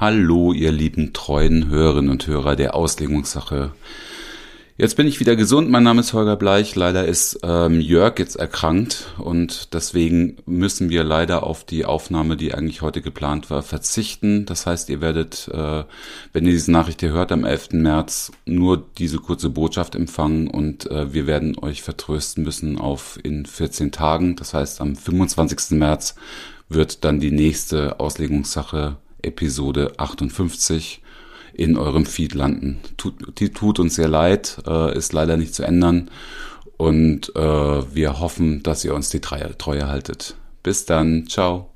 Hallo, ihr lieben treuen Hörerinnen und Hörer der Auslegungssache. Jetzt bin ich wieder gesund. Mein Name ist Holger Bleich. Leider ist ähm, Jörg jetzt erkrankt und deswegen müssen wir leider auf die Aufnahme, die eigentlich heute geplant war, verzichten. Das heißt, ihr werdet, äh, wenn ihr diese Nachricht hier hört, am 11. März nur diese kurze Botschaft empfangen und äh, wir werden euch vertrösten müssen auf in 14 Tagen. Das heißt, am 25. März wird dann die nächste Auslegungssache Episode 58 in eurem Feed landen. Tut, die tut uns sehr leid, äh, ist leider nicht zu ändern. Und äh, wir hoffen, dass ihr uns die Treue haltet. Bis dann, ciao.